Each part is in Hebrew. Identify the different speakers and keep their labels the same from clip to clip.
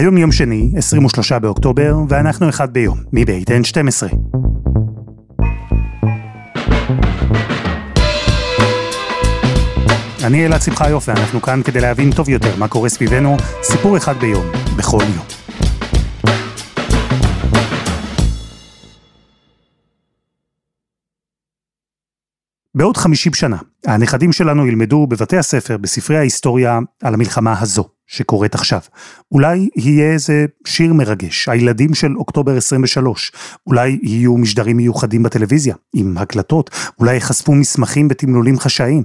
Speaker 1: היום יום שני, 23 באוקטובר, ואנחנו אחד ביום, מבית N12. אני אלעד שמחיוף, ואנחנו כאן כדי להבין טוב יותר מה קורה סביבנו, סיפור אחד ביום, בכל יום. בעוד 50 שנה, הנכדים שלנו ילמדו בבתי הספר, בספרי ההיסטוריה, על המלחמה הזו, שקורית עכשיו. אולי יהיה איזה שיר מרגש, הילדים של אוקטובר 23. אולי יהיו משדרים מיוחדים בטלוויזיה, עם הקלטות, אולי ייחשפו מסמכים בתמלולים חשאיים.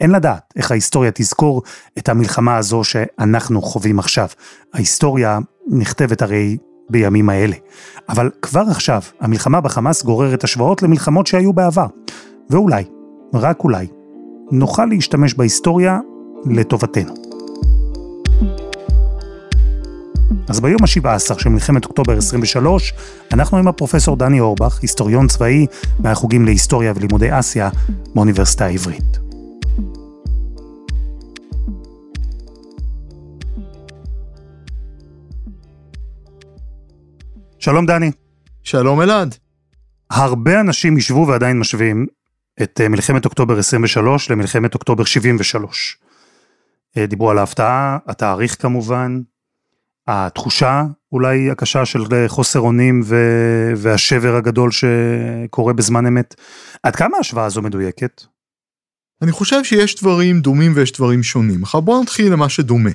Speaker 1: אין לדעת איך ההיסטוריה תזכור את המלחמה הזו שאנחנו חווים עכשיו. ההיסטוריה נכתבת הרי בימים האלה. אבל כבר עכשיו, המלחמה בחמאס גוררת השוואות למלחמות שהיו בעבר. ואולי, רק אולי, נוכל להשתמש בהיסטוריה לטובתנו. אז ביום ה-17 של מלחמת אוקטובר 23, אנחנו עם הפרופסור דני אורבך, היסטוריון צבאי מהחוגים להיסטוריה ולימודי אסיה באוניברסיטה העברית. שלום דני.
Speaker 2: שלום אלעד.
Speaker 1: הרבה אנשים ישבו ועדיין משווים את אה, מלחמת אוקטובר 23 למלחמת אוקטובר 73. אה, דיברו על ההפתעה, התאריך כמובן, התחושה אולי הקשה של אה, חוסר אונים ו- והשבר הגדול שקורה בזמן אמת. עד כמה ההשוואה הזו מדויקת?
Speaker 2: אני חושב שיש דברים דומים ויש דברים שונים. עכשיו בוא נתחיל למה שדומה.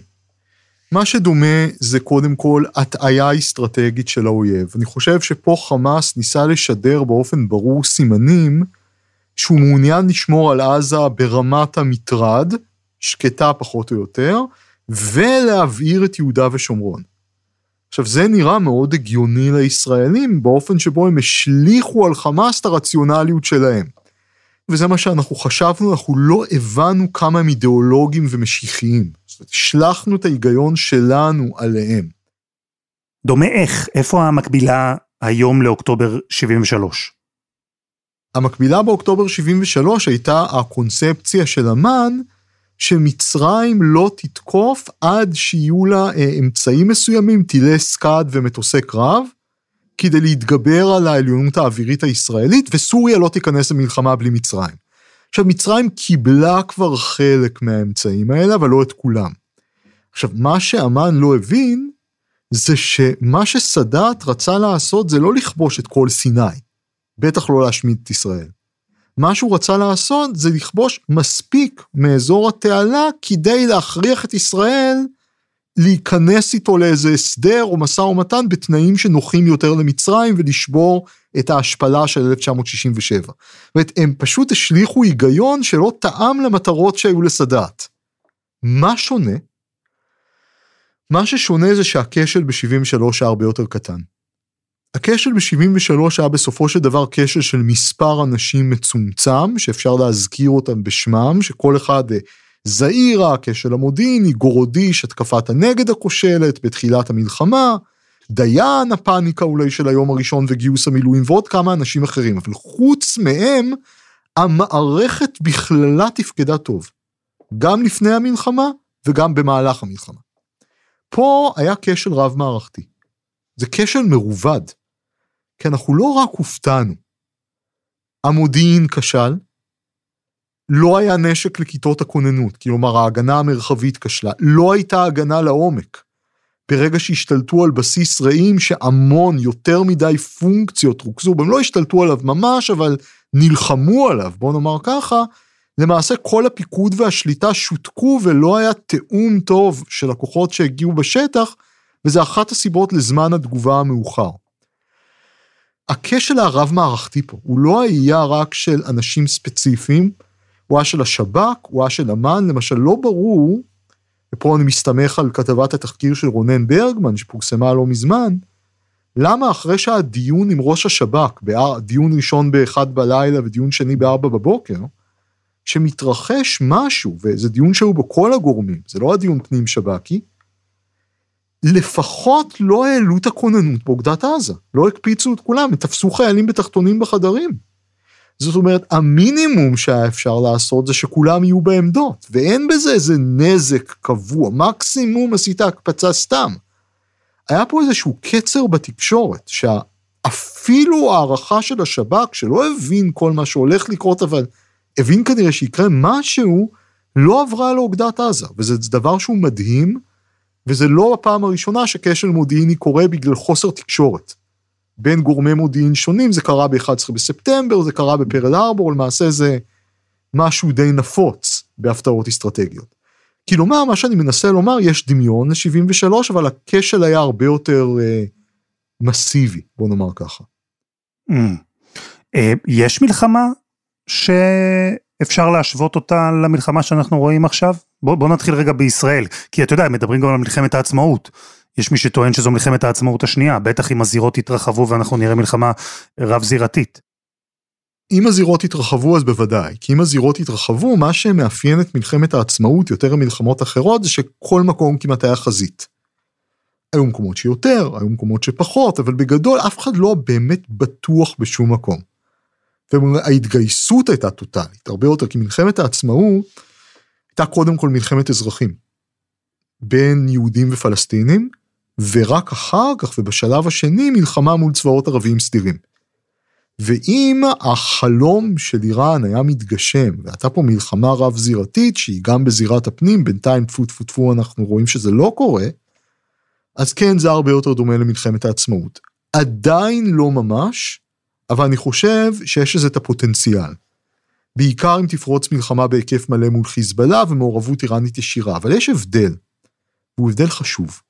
Speaker 2: מה שדומה זה קודם כל הטעיה אסטרטגית של האויב. אני חושב שפה חמאס ניסה לשדר באופן ברור סימנים שהוא מעוניין לשמור על עזה ברמת המטרד, שקטה פחות או יותר, ולהבעיר את יהודה ושומרון. עכשיו זה נראה מאוד הגיוני לישראלים באופן שבו הם השליכו על חמאס את הרציונליות שלהם. וזה מה שאנחנו חשבנו, אנחנו לא הבנו כמה הם אידיאולוגיים ומשיחיים. זאת אומרת, השלכנו את ההיגיון שלנו עליהם.
Speaker 1: דומה איך? איפה המקבילה היום לאוקטובר 73?
Speaker 2: המקבילה באוקטובר 73 הייתה הקונספציה של אמ"ן, שמצרים לא תתקוף עד שיהיו לה אה, אמצעים מסוימים, טילי סקאד ומטוסי קרב, כדי להתגבר על העליונות האווירית הישראלית, וסוריה לא תיכנס למלחמה בלי מצרים. עכשיו, מצרים קיבלה כבר חלק מהאמצעים האלה, אבל לא את כולם. עכשיו, מה שאמ"ן לא הבין, זה שמה שסאדאת רצה לעשות זה לא לכבוש את כל סיני, בטח לא להשמיד את ישראל. מה שהוא רצה לעשות זה לכבוש מספיק מאזור התעלה כדי להכריח את ישראל להיכנס איתו לאיזה הסדר או משא ומתן בתנאים שנוחים יותר למצרים ולשבור את ההשפלה של 1967. זאת אומרת, הם פשוט השליכו היגיון שלא טעם למטרות שהיו לסאדאת. מה שונה? מה ששונה זה שהכשל ב-73 היה הרבה יותר קטן. הכשל ב-73 היה בסופו של דבר כשל של מספר אנשים מצומצם, שאפשר להזכיר אותם בשמם, שכל אחד אה, זעירה, הכשל המודיעיני, גורודיש, התקפת הנגד הכושלת בתחילת המלחמה, דיין, הפאניקה אולי של היום הראשון וגיוס המילואים, ועוד כמה אנשים אחרים, אבל חוץ מהם, המערכת בכללה תפקדה טוב. גם לפני המלחמה וגם במהלך המלחמה. פה היה כשל רב מערכתי. זה כשל מרובד. כי אנחנו לא רק הופתענו. המודיעין כשל, לא היה נשק לכיתות הכוננות, כלומר ההגנה המרחבית כשלה, לא הייתה הגנה לעומק. ברגע שהשתלטו על בסיס רעים שהמון, יותר מדי פונקציות רוכזו, הם לא השתלטו עליו ממש, אבל נלחמו עליו, בוא נאמר ככה, למעשה כל הפיקוד והשליטה שותקו ולא היה תיאום טוב של הכוחות שהגיעו בשטח, וזה אחת הסיבות לזמן התגובה המאוחר. הכשל הרב-מערכתי פה, הוא לא היה רק של אנשים ספציפיים, הוא היה של השב"כ, הוא היה של אמ"ן, למשל לא ברור, ופה אני מסתמך על כתבת התחקיר של רונן ברגמן שפורסמה לא מזמן, למה אחרי שהיה דיון עם ראש השב"כ, דיון ראשון באחד בלילה ודיון שני בארבע בבוקר, שמתרחש משהו, וזה דיון שהיו בו כל הגורמים, זה לא הדיון פנים שב"כי, לפחות לא העלו את הכוננות באוגדת עזה, לא הקפיצו את כולם, תפסו חיילים בתחתונים בחדרים. זאת אומרת, המינימום שהיה אפשר לעשות זה שכולם יהיו בעמדות, ואין בזה איזה נזק קבוע, מקסימום עשית הקפצה סתם. היה פה איזשהו קצר בתקשורת, שאפילו הערכה של השב"כ, שלא הבין כל מה שהולך לקרות, אבל הבין כנראה שיקרה משהו, לא עברה לאוגדת עזה, וזה דבר שהוא מדהים, וזה לא הפעם הראשונה שכשל מודיעיני קורה בגלל חוסר תקשורת. בין גורמי מודיעין שונים, זה קרה ב-11 בספטמבר, זה קרה בפרל הרבור, למעשה זה משהו די נפוץ בהפתעות אסטרטגיות. כלומר, מה שאני מנסה לומר, יש דמיון ל-73, אבל הכשל היה הרבה יותר אה, מסיבי, בוא נאמר ככה.
Speaker 1: Mm. אה, יש מלחמה שאפשר להשוות אותה למלחמה שאנחנו רואים עכשיו? בוא, בוא נתחיל רגע בישראל, כי אתה יודע, מדברים גם על מלחמת העצמאות. יש מי שטוען שזו מלחמת העצמאות השנייה, בטח אם הזירות יתרחבו ואנחנו נראה מלחמה רב-זירתית.
Speaker 2: אם הזירות יתרחבו אז בוודאי, כי אם הזירות יתרחבו, מה שמאפיין את מלחמת העצמאות יותר ממלחמות אחרות זה שכל מקום כמעט היה חזית. היו מקומות שיותר, היו מקומות שפחות, אבל בגדול אף אחד לא באמת בטוח בשום מקום. וההתגייסות הייתה טוטאלית, הרבה יותר, כי מלחמת העצמאות הייתה קודם כל מלחמת אזרחים. בין יהודים ופלסטינים, ורק אחר כך ובשלב השני מלחמה מול צבאות ערביים סדירים. ואם החלום של איראן היה מתגשם, והייתה פה מלחמה רב-זירתית שהיא גם בזירת הפנים, בינתיים טפו טפו טפו אנחנו רואים שזה לא קורה, אז כן זה הרבה יותר דומה למלחמת העצמאות. עדיין לא ממש, אבל אני חושב שיש לזה את הפוטנציאל. בעיקר אם תפרוץ מלחמה בהיקף מלא מול חיזבאללה ומעורבות איראנית ישירה, אבל יש הבדל, והוא הבדל חשוב.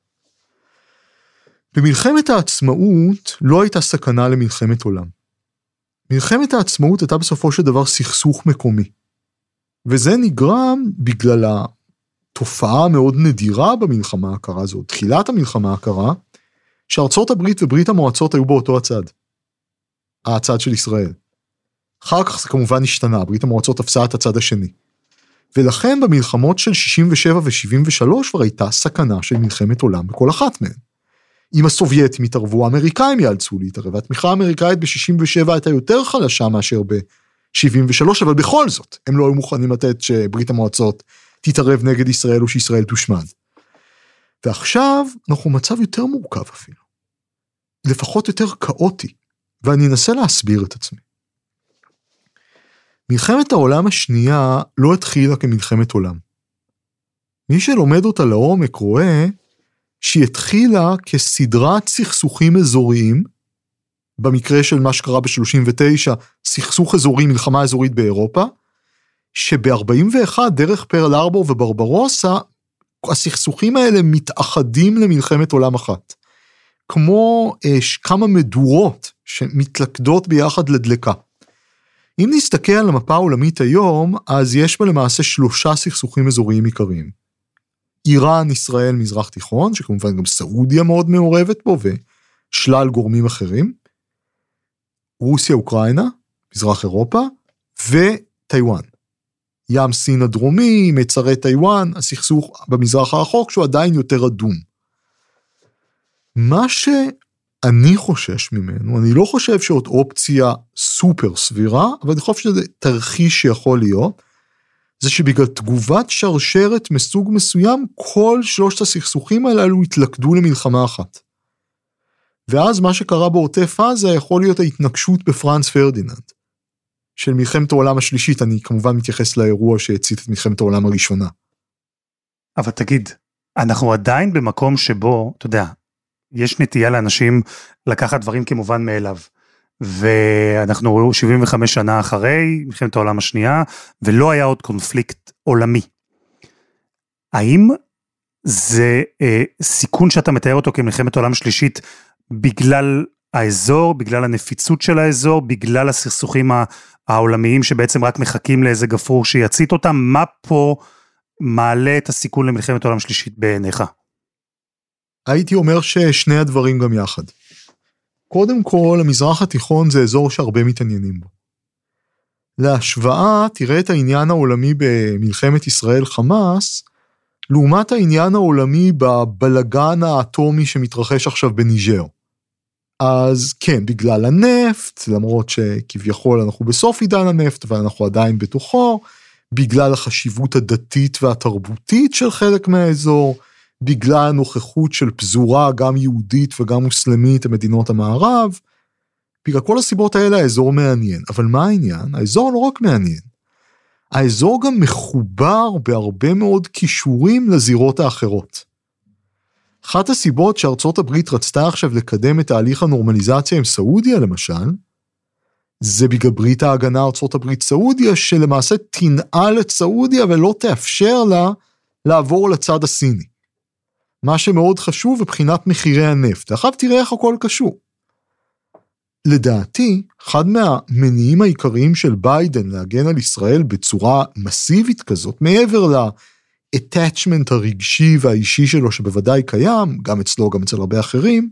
Speaker 2: במלחמת העצמאות לא הייתה סכנה למלחמת עולם. מלחמת העצמאות הייתה בסופו של דבר סכסוך מקומי. וזה נגרם בגלל התופעה המאוד נדירה במלחמה הקרה הזו, תחילת המלחמה הקרה, שארצות הברית וברית המועצות היו באותו הצד. הצד של ישראל. אחר כך זה כמובן השתנה, ברית המועצות תפסה את הצד השני. ולכן במלחמות של 67 ו-73 כבר הייתה סכנה של מלחמת עולם בכל אחת מהן. אם הסובייטים יתערבו, האמריקאים ייאלצו להתערב. התמיכה האמריקאית ב-67 הייתה יותר חלשה מאשר ב-73, אבל בכל זאת, הם לא היו מוכנים לתת שברית המועצות תתערב נגד ישראל או שישראל תושמד. ועכשיו אנחנו במצב יותר מורכב אפילו. לפחות יותר כאוטי, ואני אנסה להסביר את עצמי. מלחמת העולם השנייה לא התחילה כמלחמת עולם. מי שלומד אותה לעומק רואה שהיא התחילה כסדרת סכסוכים אזוריים, במקרה של מה שקרה ב-39, סכסוך אזורי, מלחמה אזורית באירופה, שב-41 דרך פרל ארבור וברברוסה, הסכסוכים האלה מתאחדים למלחמת עולם אחת. כמו אה, כמה מדורות שמתלכדות ביחד לדלקה. אם נסתכל על המפה העולמית היום, אז יש בה למעשה שלושה סכסוכים אזוריים עיקריים. איראן, ישראל, מזרח תיכון, שכמובן גם סעודיה מאוד מעורבת בו, ושלל גורמים אחרים, רוסיה, אוקראינה, מזרח אירופה, וטיוואן. ים סין הדרומי, מצרי טיוואן, הסכסוך במזרח הרחוק שהוא עדיין יותר אדום. מה שאני חושש ממנו, אני לא חושב שעוד אופציה סופר סבירה, אבל אני חושב שזה תרחיש שיכול להיות, זה שבגלל תגובת שרשרת מסוג מסוים, כל שלושת הסכסוכים הללו התלכדו למלחמה אחת. ואז מה שקרה בעוטף עזה יכול להיות ההתנגשות בפרנס פרדיננד. של מלחמת העולם השלישית, אני כמובן מתייחס לאירוע שהצית את מלחמת העולם הראשונה.
Speaker 1: אבל תגיד, אנחנו עדיין במקום שבו, אתה יודע, יש נטייה לאנשים לקחת דברים כמובן מאליו. ואנחנו 75 שנה אחרי מלחמת העולם השנייה, ולא היה עוד קונפליקט עולמי. האם זה אה, סיכון שאתה מתאר אותו כמלחמת עולם שלישית בגלל האזור, בגלל הנפיצות של האזור, בגלל הסכסוכים העולמיים שבעצם רק מחכים לאיזה גפרור שיצית אותם? מה פה מעלה את הסיכון למלחמת עולם שלישית בעיניך?
Speaker 2: הייתי אומר ששני הדברים גם יחד. קודם כל, המזרח התיכון זה אזור שהרבה מתעניינים בו. להשוואה, תראה את העניין העולמי במלחמת ישראל-חמאס, לעומת העניין העולמי בבלגן האטומי שמתרחש עכשיו בניג'ר. אז כן, בגלל הנפט, למרות שכביכול אנחנו בסוף עידן הנפט ואנחנו עדיין בתוכו, בגלל החשיבות הדתית והתרבותית של חלק מהאזור, בגלל הנוכחות של פזורה גם יהודית וגם מוסלמית במדינות המערב. בגלל כל הסיבות האלה האזור מעניין, אבל מה העניין? האזור לא רק מעניין, האזור גם מחובר בהרבה מאוד כישורים לזירות האחרות. אחת הסיבות שארצות הברית רצתה עכשיו לקדם את תהליך הנורמליזציה עם סעודיה למשל, זה בגלל ברית ההגנה ארצות הברית סעודיה, שלמעשה תנעל את סעודיה ולא תאפשר לה לעבור לצד הסיני. מה שמאוד חשוב מבחינת מחירי הנפט. עכשיו תראה איך הכל קשור. לדעתי, אחד מהמניעים העיקריים של ביידן להגן על ישראל בצורה מסיבית כזאת, מעבר ל-attachment הרגשי והאישי שלו שבוודאי קיים, גם אצלו, גם אצל הרבה אחרים,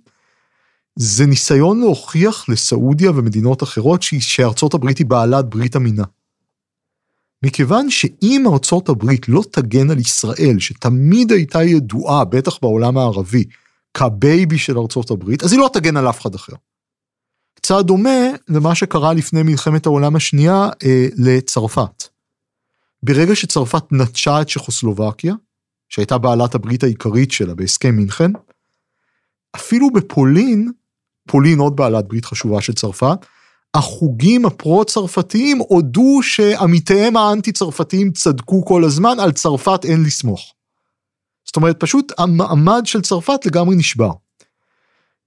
Speaker 2: זה ניסיון להוכיח לסעודיה ומדינות אחרות שארצות הברית היא בעלת ברית המינה. מכיוון שאם ארצות הברית לא תגן על ישראל, שתמיד הייתה ידועה, בטח בעולם הערבי, כבייבי של ארצות הברית, אז היא לא תגן על אף אחד אחר. קצת דומה למה שקרה לפני מלחמת העולם השנייה אה, לצרפת. ברגע שצרפת נטשה את צ'כוסלובקיה, שהייתה בעלת הברית העיקרית שלה בהסכם מינכן, אפילו בפולין, פולין עוד בעלת ברית חשובה של צרפת, החוגים הפרו-צרפתיים הודו שעמיתיהם האנטי-צרפתיים צדקו כל הזמן, על צרפת אין לסמוך. זאת אומרת, פשוט המעמד של צרפת לגמרי נשבר.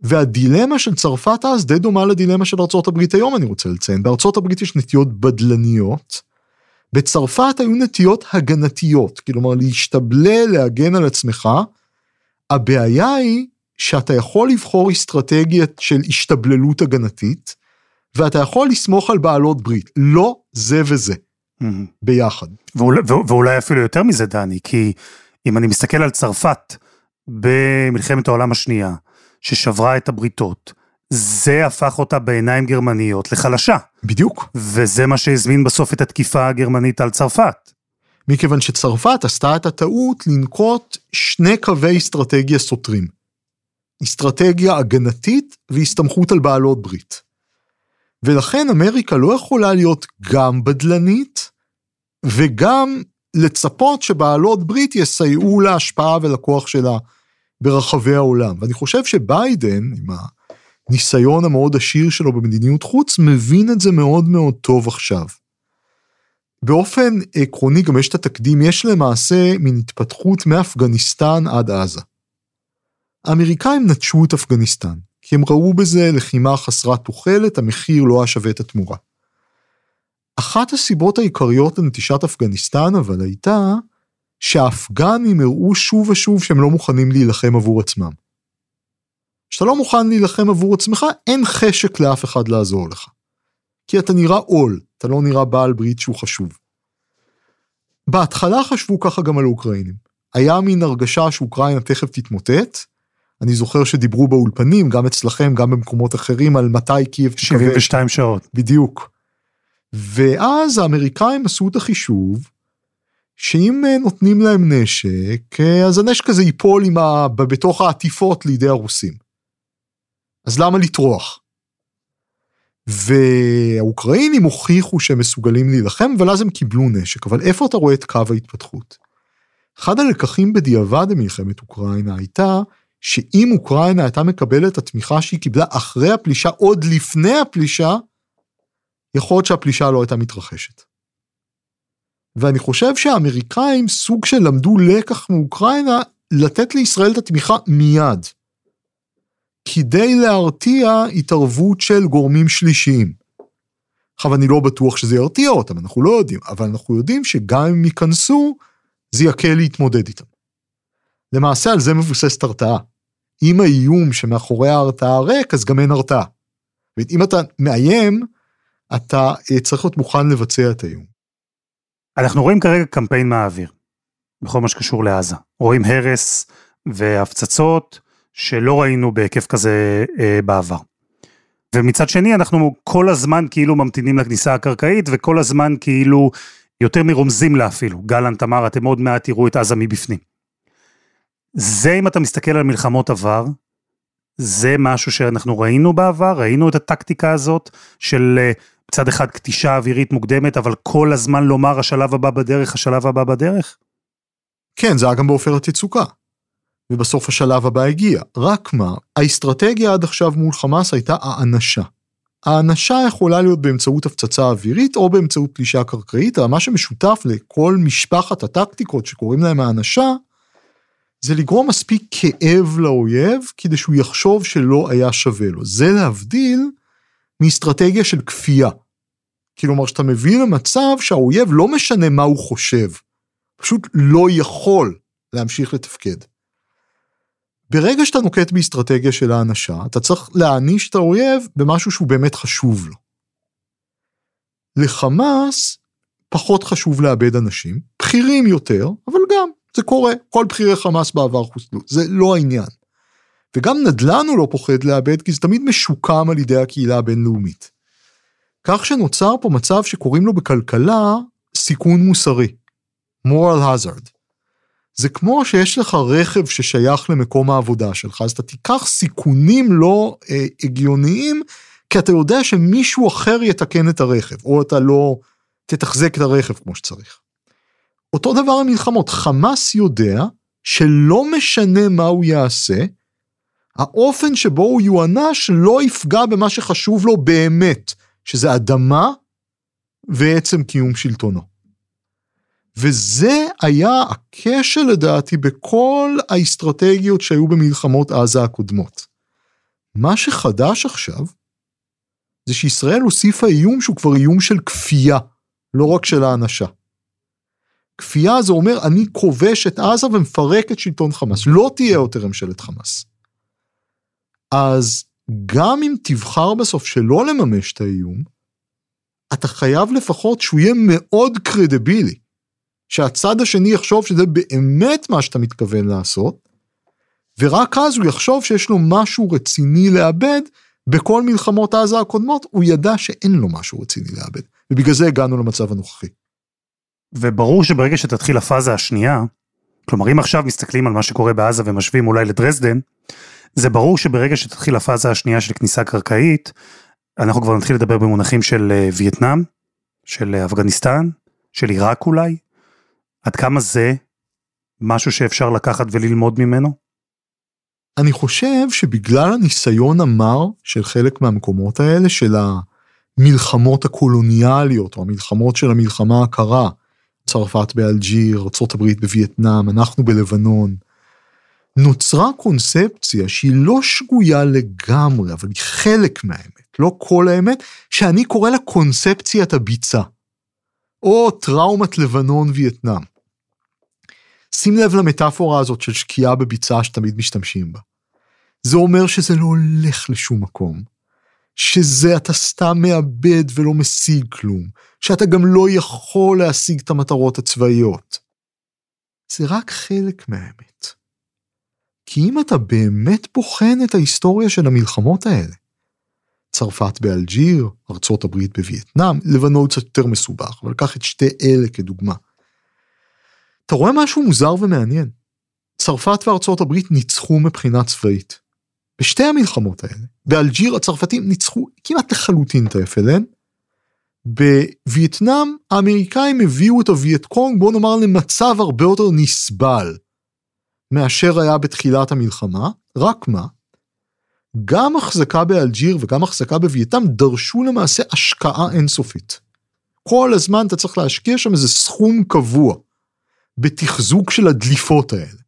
Speaker 2: והדילמה של צרפת אז די דומה לדילמה של ארה"ב היום, אני רוצה לציין. בארה"ב יש נטיות בדלניות, בצרפת היו נטיות הגנתיות, כלומר להשתבלל, להגן על עצמך. הבעיה היא שאתה יכול לבחור אסטרטגיה של השתבללות הגנתית, ואתה יכול לסמוך על בעלות ברית, לא זה וזה, mm-hmm. ביחד.
Speaker 1: ואולי, ואולי אפילו יותר מזה, דני, כי אם אני מסתכל על צרפת במלחמת העולם השנייה, ששברה את הבריתות, זה הפך אותה בעיניים גרמניות לחלשה.
Speaker 2: בדיוק.
Speaker 1: וזה מה שהזמין בסוף את התקיפה הגרמנית על צרפת.
Speaker 2: מכיוון שצרפת עשתה את הטעות לנקוט שני קווי אסטרטגיה סותרים. אסטרטגיה הגנתית והסתמכות על בעלות ברית. ולכן אמריקה לא יכולה להיות גם בדלנית וגם לצפות שבעלות ברית יסייעו להשפעה ולכוח שלה ברחבי העולם. ואני חושב שביידן, עם הניסיון המאוד עשיר שלו במדיניות חוץ, מבין את זה מאוד מאוד טוב עכשיו. באופן עקרוני גם יש את התקדים, יש למעשה מין התפתחות מאפגניסטן עד עזה. האמריקאים נטשו את אפגניסטן, כי הם ראו בזה לחימה חסרת תוחלת, המחיר לא היה שווה את התמורה. אחת הסיבות העיקריות לנטישת אפגניסטן אבל הייתה שהאפגנים הראו שוב ושוב שהם לא מוכנים להילחם עבור עצמם. כשאתה לא מוכן להילחם עבור עצמך, אין חשק לאף אחד לעזור לך. כי אתה נראה עול, אתה לא נראה בעל ברית שהוא חשוב. בהתחלה חשבו ככה גם על האוקראינים. היה מין הרגשה שאוקראינה תכף תתמוטט. אני זוכר שדיברו באולפנים, גם אצלכם, גם במקומות אחרים, על מתי קייב
Speaker 1: תקווה. 72 שעות.
Speaker 2: בדיוק. ואז האמריקאים עשו את החישוב, שאם אה, נותנים להם נשק, אה, אז הנשק הזה ייפול ה... בתוך העטיפות לידי הרוסים. אז למה לטרוח? והאוקראינים הוכיחו שהם מסוגלים להילחם, אבל אז הם קיבלו נשק. אבל איפה אתה רואה את קו ההתפתחות? אחד הלקחים בדיעבד במלחמת אוקראינה הייתה שאם אוקראינה הייתה מקבלת את התמיכה שהיא קיבלה אחרי הפלישה, עוד לפני הפלישה, יכול להיות שהפלישה לא הייתה מתרחשת. ואני חושב שהאמריקאים סוג של למדו לקח מאוקראינה לתת לישראל את התמיכה מיד. כדי להרתיע התערבות של גורמים שלישיים. עכשיו אני לא בטוח שזה ירתיע אותם, אנחנו לא יודעים, אבל אנחנו יודעים שגם אם ייכנסו, זה יקל להתמודד איתם. למעשה על זה מבוססת הרתעה. אם האיום שמאחורי ההרתעה ריק, אז גם אין הרתעה. ואם אתה מאיים, אתה אה, צריך להיות מוכן לבצע את האיום.
Speaker 1: אנחנו רואים כרגע קמפיין מהאוויר, בכל מה שקשור לעזה. רואים הרס והפצצות שלא ראינו בהיקף כזה אה, בעבר. ומצד שני אנחנו כל הזמן כאילו ממתינים לכניסה הקרקעית וכל הזמן כאילו יותר מרומזים לה אפילו. גלנט אמר אתם עוד מעט תראו את עזה מבפנים. זה אם אתה מסתכל על מלחמות עבר, זה משהו שאנחנו ראינו בעבר, ראינו את הטקטיקה הזאת של אה, מצד אחד כתישה אווירית מוקדמת, אבל כל הזמן לומר השלב הבא בדרך, השלב הבא בדרך?
Speaker 2: כן, זה היה גם בעופרת יצוקה. ובסוף השלב הבא הגיע. רק מה, האסטרטגיה עד עכשיו מול חמאס הייתה האנשה. האנשה יכולה להיות באמצעות הפצצה אווירית או באמצעות פלישה קרקעית, אבל מה שמשותף לכל משפחת הטקטיקות שקוראים להם האנשה, זה לגרום מספיק כאב לאויב כדי שהוא יחשוב שלא היה שווה לו. זה להבדיל מאסטרטגיה של כפייה. כלומר שאתה מביא למצב שהאויב לא משנה מה הוא חושב, פשוט לא יכול להמשיך לתפקד. ברגע שאתה נוקט באסטרטגיה של האנשה, אתה צריך להעניש את האויב במשהו שהוא באמת חשוב לו. לחמאס פחות חשוב לאבד אנשים, בכירים יותר, אבל זה קורה, כל בכירי חמאס בעבר חוסלו, זה לא העניין. וגם נדל"ן הוא לא פוחד לאבד, כי זה תמיד משוקם על ידי הקהילה הבינלאומית. כך שנוצר פה מצב שקוראים לו בכלכלה סיכון מוסרי, moral hazard. זה כמו שיש לך רכב ששייך למקום העבודה שלך, אז אתה תיקח סיכונים לא אה, הגיוניים, כי אתה יודע שמישהו אחר יתקן את הרכב, או אתה לא תתחזק את הרכב כמו שצריך. אותו דבר עם מלחמות, חמאס יודע שלא משנה מה הוא יעשה, האופן שבו הוא יוענש לא יפגע במה שחשוב לו באמת, שזה אדמה ועצם קיום שלטונו. וזה היה הכשל לדעתי בכל האסטרטגיות שהיו במלחמות עזה הקודמות. מה שחדש עכשיו, זה שישראל הוסיפה איום שהוא כבר איום של כפייה, לא רק של האנשה. כפייה זה אומר אני כובש את עזה ומפרק את שלטון חמאס, לא תהיה יותר ממשלת חמאס. אז גם אם תבחר בסוף שלא לממש את האיום, אתה חייב לפחות שהוא יהיה מאוד קרדיבילי. שהצד השני יחשוב שזה באמת מה שאתה מתכוון לעשות, ורק אז הוא יחשוב שיש לו משהו רציני לאבד, בכל מלחמות עזה הקודמות הוא ידע שאין לו משהו רציני לאבד, ובגלל זה הגענו למצב הנוכחי.
Speaker 1: וברור שברגע שתתחיל הפאזה השנייה, כלומר אם עכשיו מסתכלים על מה שקורה בעזה ומשווים אולי לדרזדן, זה ברור שברגע שתתחיל הפאזה השנייה של כניסה קרקעית, אנחנו כבר נתחיל לדבר במונחים של אה, וייטנאם, של אה, אפגניסטן, של עיראק אולי, עד כמה זה משהו שאפשר לקחת וללמוד ממנו?
Speaker 2: אני חושב שבגלל הניסיון המר של חלק מהמקומות האלה, של המלחמות הקולוניאליות, או המלחמות של המלחמה הקרה, צרפת באלג'יר, ארה"ב בווייטנאם, אנחנו בלבנון, נוצרה קונספציה שהיא לא שגויה לגמרי, אבל היא חלק מהאמת, לא כל האמת, שאני קורא לה קונספציית הביצה, או טראומת לבנון-וייטנאם. שים לב למטאפורה הזאת של שקיעה בביצה שתמיד משתמשים בה. זה אומר שזה לא הולך לשום מקום, שזה אתה סתם מאבד ולא משיג כלום, שאתה גם לא יכול להשיג את המטרות הצבאיות. זה רק חלק מהאמת. כי אם אתה באמת בוחן את ההיסטוריה של המלחמות האלה, צרפת באלג'יר, ארצות הברית בווייטנאם, לבנון קצת יותר מסובך, אבל קח את שתי אלה כדוגמה. אתה רואה משהו מוזר ומעניין. צרפת וארצות הברית ניצחו מבחינה צבאית. בשתי המלחמות האלה, באלג'יר הצרפתים ניצחו כמעט לחלוטין את ה-FLN, בווייטנאם האמריקאים הביאו את הווייט קונג בוא נאמר למצב הרבה יותר נסבל מאשר היה בתחילת המלחמה, רק מה, גם החזקה באלג'יר וגם החזקה בווייטנאם דרשו למעשה השקעה אינסופית. כל הזמן אתה צריך להשקיע שם איזה סכום קבוע. בתחזוק של הדליפות האלה.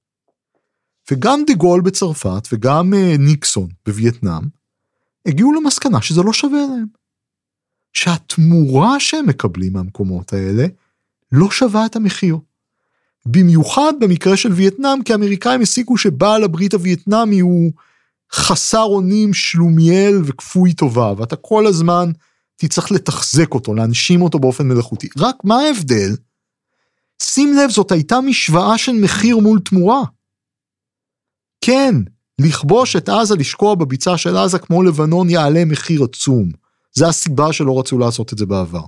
Speaker 2: וגם דה גול בצרפת וגם uh, ניקסון בווייטנאם הגיעו למסקנה שזה לא שווה להם. שהתמורה שהם מקבלים מהמקומות האלה לא שווה את המחיר. במיוחד במקרה של וייטנאם כי האמריקאים הסיקו שבעל הברית הווייטנאמי הוא חסר אונים שלומיאל וכפוי טובה ואתה כל הזמן תצטרך לתחזק אותו להנשים אותו באופן מלאכותי רק מה ההבדל שים לב, זאת הייתה משוואה של מחיר מול תמורה. כן, לכבוש את עזה, לשקוע בביצה של עזה כמו לבנון יעלה מחיר עצום. זה הסיבה שלא רצו לעשות את זה בעבר.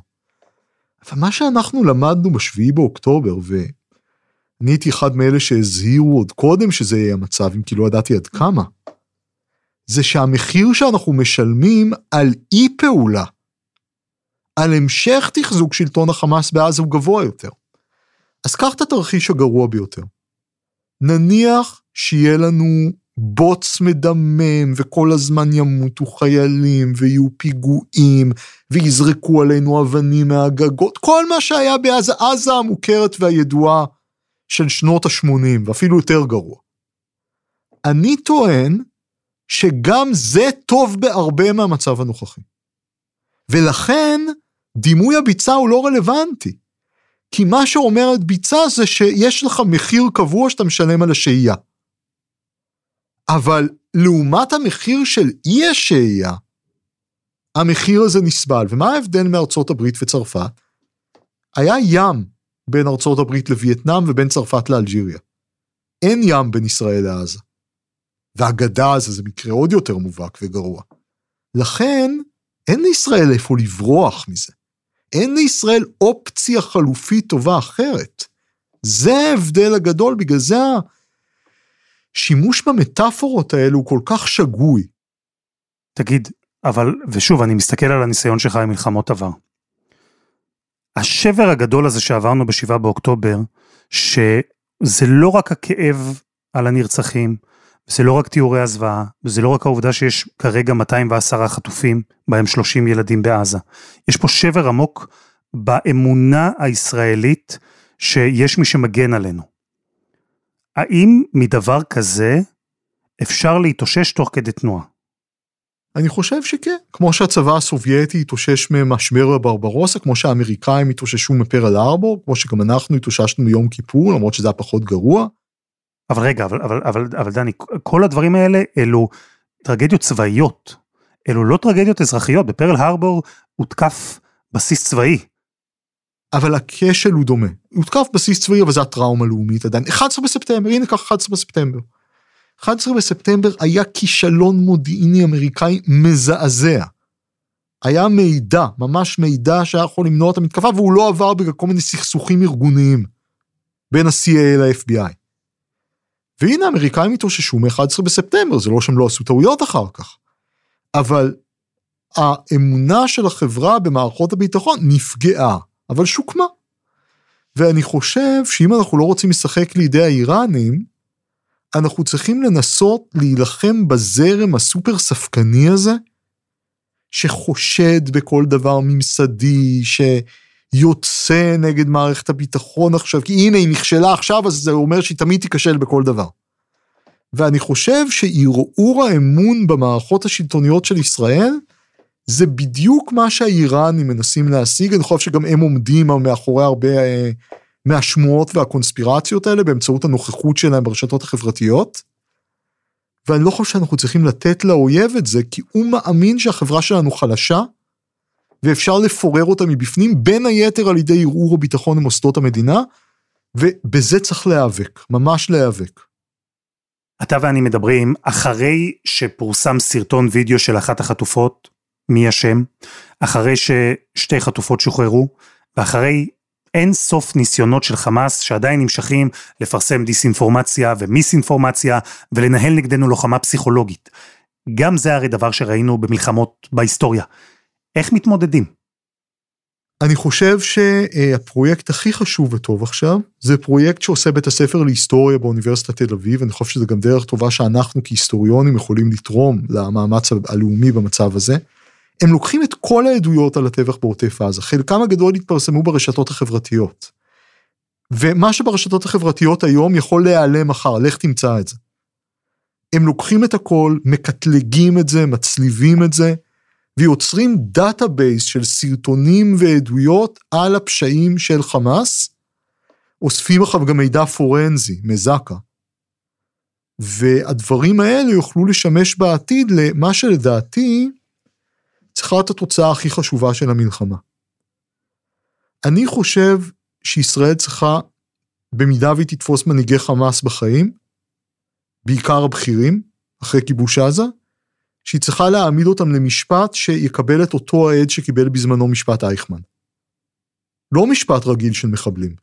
Speaker 2: אבל מה שאנחנו למדנו בשביעי באוקטובר, ואני הייתי אחד מאלה שהזהירו עוד קודם שזה יהיה המצב, אם כי לא ידעתי עד כמה, זה שהמחיר שאנחנו משלמים על אי פעולה, על המשך תחזוק שלטון החמאס בעזה הוא גבוה יותר. אז קח את התרחיש הגרוע ביותר. נניח שיהיה לנו בוץ מדמם וכל הזמן ימותו חיילים ויהיו פיגועים ויזרקו עלינו אבנים מהגגות, כל מה שהיה בעזה, עזה המוכרת והידועה של שנות ה-80 ואפילו יותר גרוע. אני טוען שגם זה טוב בהרבה מהמצב הנוכחי. ולכן דימוי הביצה הוא לא רלוונטי. כי מה שאומרת ביצה זה שיש לך מחיר קבוע שאתה משלם על השהייה. אבל לעומת המחיר של אי השהייה, המחיר הזה נסבל. ומה ההבדל מארצות הברית וצרפת? היה ים בין ארצות הברית לווייטנאם ובין צרפת לאלג'יריה. אין ים בין ישראל לעזה. והגדה הזה זה מקרה עוד יותר מובהק וגרוע. לכן, אין לישראל איפה לברוח מזה. אין לישראל אופציה חלופית טובה אחרת. זה ההבדל הגדול, בגלל זה השימוש במטאפורות האלו הוא כל כך שגוי.
Speaker 1: תגיד, אבל, ושוב, אני מסתכל על הניסיון שלך עם מלחמות עבר. השבר הגדול הזה שעברנו ב-7 באוקטובר, שזה לא רק הכאב על הנרצחים, זה לא רק תיאורי הזוועה, וזה לא רק העובדה שיש כרגע 210 חטופים, בהם 30 ילדים בעזה. יש פה שבר עמוק באמונה הישראלית שיש מי שמגן עלינו. האם מדבר כזה אפשר להתאושש תוך כדי תנועה?
Speaker 2: אני חושב שכן, כמו שהצבא הסובייטי התאושש ממשבר הברברוסה, כמו שהאמריקאים התאוששו מפרל ארבור, כמו שגם אנחנו התאוששנו מיום כיפור, למרות שזה היה פחות גרוע.
Speaker 1: אבל רגע, אבל, אבל, אבל, אבל דני, כל הדברים האלה אלו טרגדיות צבאיות, אלו לא טרגדיות אזרחיות, בפרל הרבור הותקף בסיס צבאי.
Speaker 2: אבל הכשל הוא דומה, הותקף בסיס צבאי אבל זה הטראומה לאומית עדיין, 11 בספטמבר, הנה כך 11 בספטמבר. 11 בספטמבר היה כישלון מודיעיני אמריקאי מזעזע. היה מידע, ממש מידע שהיה יכול למנוע את המתקפה והוא לא עבר בגלל כל מיני סכסוכים ארגוניים בין ה-CIA ל-FBI. והנה האמריקאים התאוששו מ-11 בספטמבר, זה לא שהם לא עשו טעויות אחר כך. אבל האמונה של החברה במערכות הביטחון נפגעה, אבל שוקמה. ואני חושב שאם אנחנו לא רוצים לשחק לידי האיראנים, אנחנו צריכים לנסות להילחם בזרם הסופר ספקני הזה, שחושד בכל דבר ממסדי, שיוצא נגד מערכת הביטחון עכשיו, כי הנה היא נכשלה עכשיו, אז זה אומר שהיא תמיד תיכשל בכל דבר. ואני חושב שערעור האמון במערכות השלטוניות של ישראל, זה בדיוק מה שהאיראנים מנסים להשיג, אני חושב שגם הם עומדים מאחורי הרבה אה, מהשמועות והקונספירציות האלה באמצעות הנוכחות שלהם ברשתות החברתיות. ואני לא חושב שאנחנו צריכים לתת לאויב את זה, כי הוא מאמין שהחברה שלנו חלשה, ואפשר לפורר אותה מבפנים, בין היתר על ידי ערעור הביטחון למוסדות המדינה, ובזה צריך להיאבק, ממש להיאבק.
Speaker 1: אתה ואני מדברים אחרי שפורסם סרטון וידאו של אחת החטופות, מי אשם, אחרי ששתי חטופות שוחררו, ואחרי אין סוף ניסיונות של חמאס שעדיין נמשכים לפרסם דיסאינפורמציה ומיסאינפורמציה ולנהל נגדנו לוחמה פסיכולוגית. גם זה הרי דבר שראינו במלחמות בהיסטוריה. איך מתמודדים?
Speaker 2: אני חושב שהפרויקט הכי חשוב וטוב עכשיו, זה פרויקט שעושה בית הספר להיסטוריה באוניברסיטת תל אביב, אני חושב שזה גם דרך טובה שאנחנו כהיסטוריונים יכולים לתרום למאמץ הלאומי במצב הזה. הם לוקחים את כל העדויות על הטבח בעוטף עזה, חלקם הגדול התפרסמו ברשתות החברתיות. ומה שברשתות החברתיות היום יכול להיעלם מחר, לך תמצא את זה. הם לוקחים את הכל, מקטלגים את זה, מצליבים את זה, ויוצרים database של סרטונים ועדויות על הפשעים של חמאס, אוספים אחריו גם מידע פורנזי, מעזה. והדברים האלה יוכלו לשמש בעתיד למה שלדעתי צריכה להיות התוצאה הכי חשובה של המלחמה. אני חושב שישראל צריכה, במידה והיא תתפוס מנהיגי חמאס בחיים, בעיקר הבכירים, אחרי כיבוש עזה, שהיא צריכה להעמיד אותם למשפט שיקבל את אותו העד שקיבל בזמנו משפט אייכמן. לא משפט רגיל של מחבלים.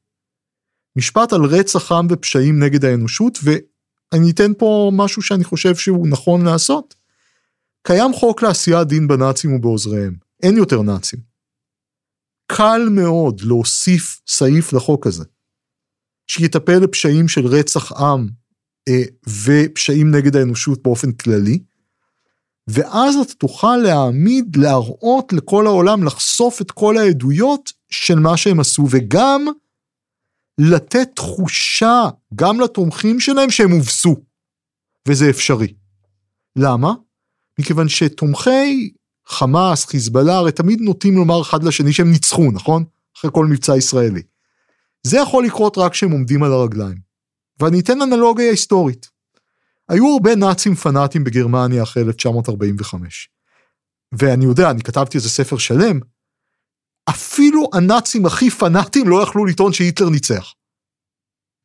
Speaker 2: משפט על רצח עם ופשעים נגד האנושות, ואני אתן פה משהו שאני חושב שהוא נכון לעשות. קיים חוק לעשיית דין בנאצים ובעוזריהם, אין יותר נאצים. קל מאוד להוסיף סעיף לחוק הזה, שיטפל בפשעים של רצח עם אה, ופשעים נגד האנושות באופן כללי. ואז אתה תוכל להעמיד, להראות לכל העולם, לחשוף את כל העדויות של מה שהם עשו, וגם לתת תחושה, גם לתומכים שלהם, שהם הובסו. וזה אפשרי. למה? מכיוון שתומכי חמאס, חיזבאללה, הרי תמיד נוטים לומר אחד לשני שהם ניצחו, נכון? אחרי כל מבצע ישראלי. זה יכול לקרות רק כשהם עומדים על הרגליים. ואני אתן אנלוגיה היסטורית. היו הרבה נאצים פנאטים בגרמניה אחרי 1945. ואני יודע, אני כתבתי איזה ספר שלם, אפילו הנאצים הכי פנאטים לא יכלו לטעון שהיטלר ניצח.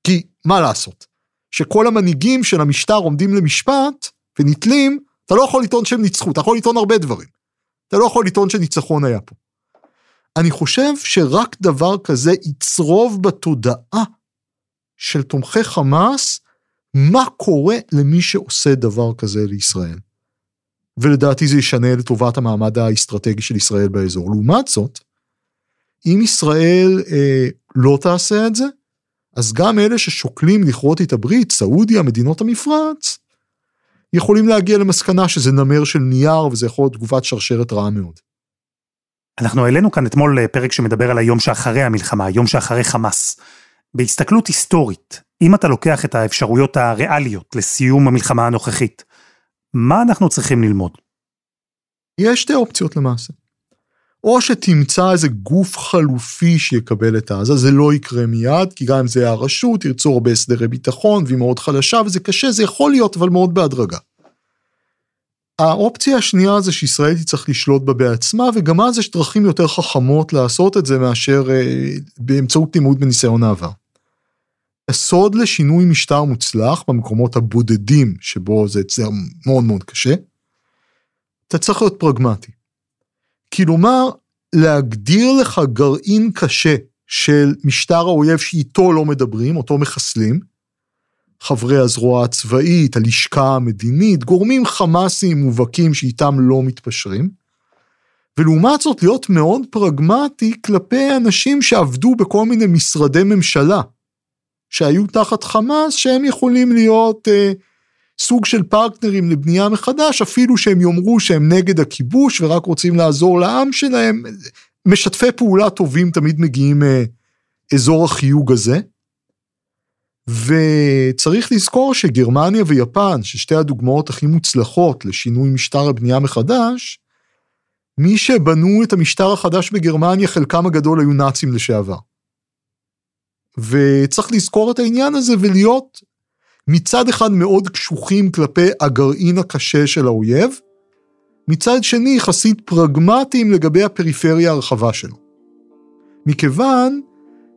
Speaker 2: כי מה לעשות, שכל המנהיגים של המשטר עומדים למשפט ונתלים, אתה לא יכול לטעון שהם ניצחו, אתה יכול לטעון הרבה דברים. אתה לא יכול לטעון שניצחון היה פה. אני חושב שרק דבר כזה יצרוב בתודעה של תומכי חמאס, מה קורה למי שעושה דבר כזה לישראל. ולדעתי זה ישנה לטובת המעמד האסטרטגי של ישראל באזור. לעומת זאת, אם ישראל אה, לא תעשה את זה, אז גם אלה ששוקלים לכרות את הברית, סעודיה, מדינות המפרץ, יכולים להגיע למסקנה שזה נמר של נייר וזה יכול להיות תגובת שרשרת רעה מאוד.
Speaker 1: אנחנו העלינו כאן אתמול אה, פרק שמדבר על היום שאחרי המלחמה, היום שאחרי חמאס. בהסתכלות היסטורית, אם אתה לוקח את האפשרויות הריאליות לסיום המלחמה הנוכחית, מה אנחנו צריכים ללמוד?
Speaker 2: יש שתי אופציות למעשה. או שתמצא איזה גוף חלופי שיקבל את עזה, זה לא יקרה מיד, כי גם אם זה הרשות, ירצו הרבה הסדרי ביטחון, והיא מאוד חלשה, וזה קשה, זה יכול להיות, אבל מאוד בהדרגה. האופציה השנייה זה שישראל תצטרך לשלוט בה בעצמה, וגם אז יש דרכים יותר חכמות לעשות את זה מאשר אה, באמצעות לימוד בניסיון העבר. הסוד לשינוי משטר מוצלח במקומות הבודדים שבו זה מאוד מאוד קשה, אתה צריך להיות פרגמטי. כלומר, להגדיר לך גרעין קשה של משטר האויב שאיתו לא מדברים, אותו מחסלים, חברי הזרוע הצבאית, הלשכה המדינית, גורמים חמאסיים מובהקים שאיתם לא מתפשרים, ולעומת זאת להיות מאוד פרגמטי כלפי אנשים שעבדו בכל מיני משרדי ממשלה, שהיו תחת חמאס, שהם יכולים להיות אה, סוג של פרטנרים לבנייה מחדש, אפילו שהם יאמרו שהם נגד הכיבוש ורק רוצים לעזור לעם שלהם, משתפי פעולה טובים תמיד מגיעים מאזור החיוג הזה. וצריך לזכור שגרמניה ויפן, ששתי הדוגמאות הכי מוצלחות לשינוי משטר הבנייה מחדש, מי שבנו את המשטר החדש בגרמניה, חלקם הגדול היו נאצים לשעבר. וצריך לזכור את העניין הזה ולהיות מצד אחד מאוד קשוחים כלפי הגרעין הקשה של האויב, מצד שני יחסית פרגמטיים לגבי הפריפריה הרחבה שלו. מכיוון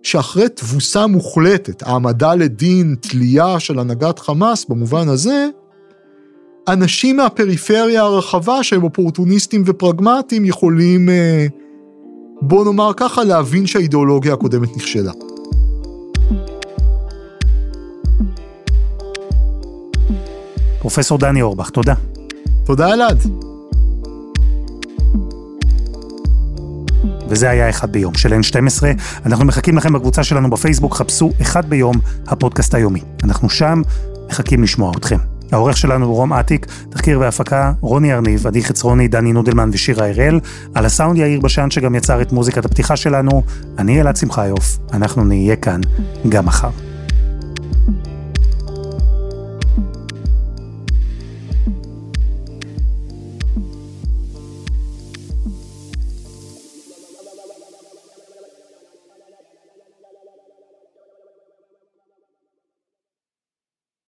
Speaker 2: שאחרי תבוסה מוחלטת, העמדה לדין, תלייה של הנהגת חמאס במובן הזה, אנשים מהפריפריה הרחבה שהם אופורטוניסטים ופרגמטיים יכולים, אה, בוא נאמר ככה, להבין שהאידיאולוגיה הקודמת נכשלה.
Speaker 1: פרופסור דני אורבך, תודה.
Speaker 2: תודה אלעד.
Speaker 1: וזה היה אחד ביום של N12. אנחנו מחכים לכם בקבוצה שלנו בפייסבוק, חפשו אחד ביום הפודקאסט היומי. אנחנו שם מחכים לשמוע אתכם. העורך שלנו הוא רום אטיק, תחקיר והפקה רוני ארניב, עדי חצרוני, דני נודלמן ושירה הראל, על הסאונד יאיר בשן שגם יצר את מוזיקת הפתיחה שלנו, אני אלעד שמחיוף, אנחנו נהיה כאן גם מחר.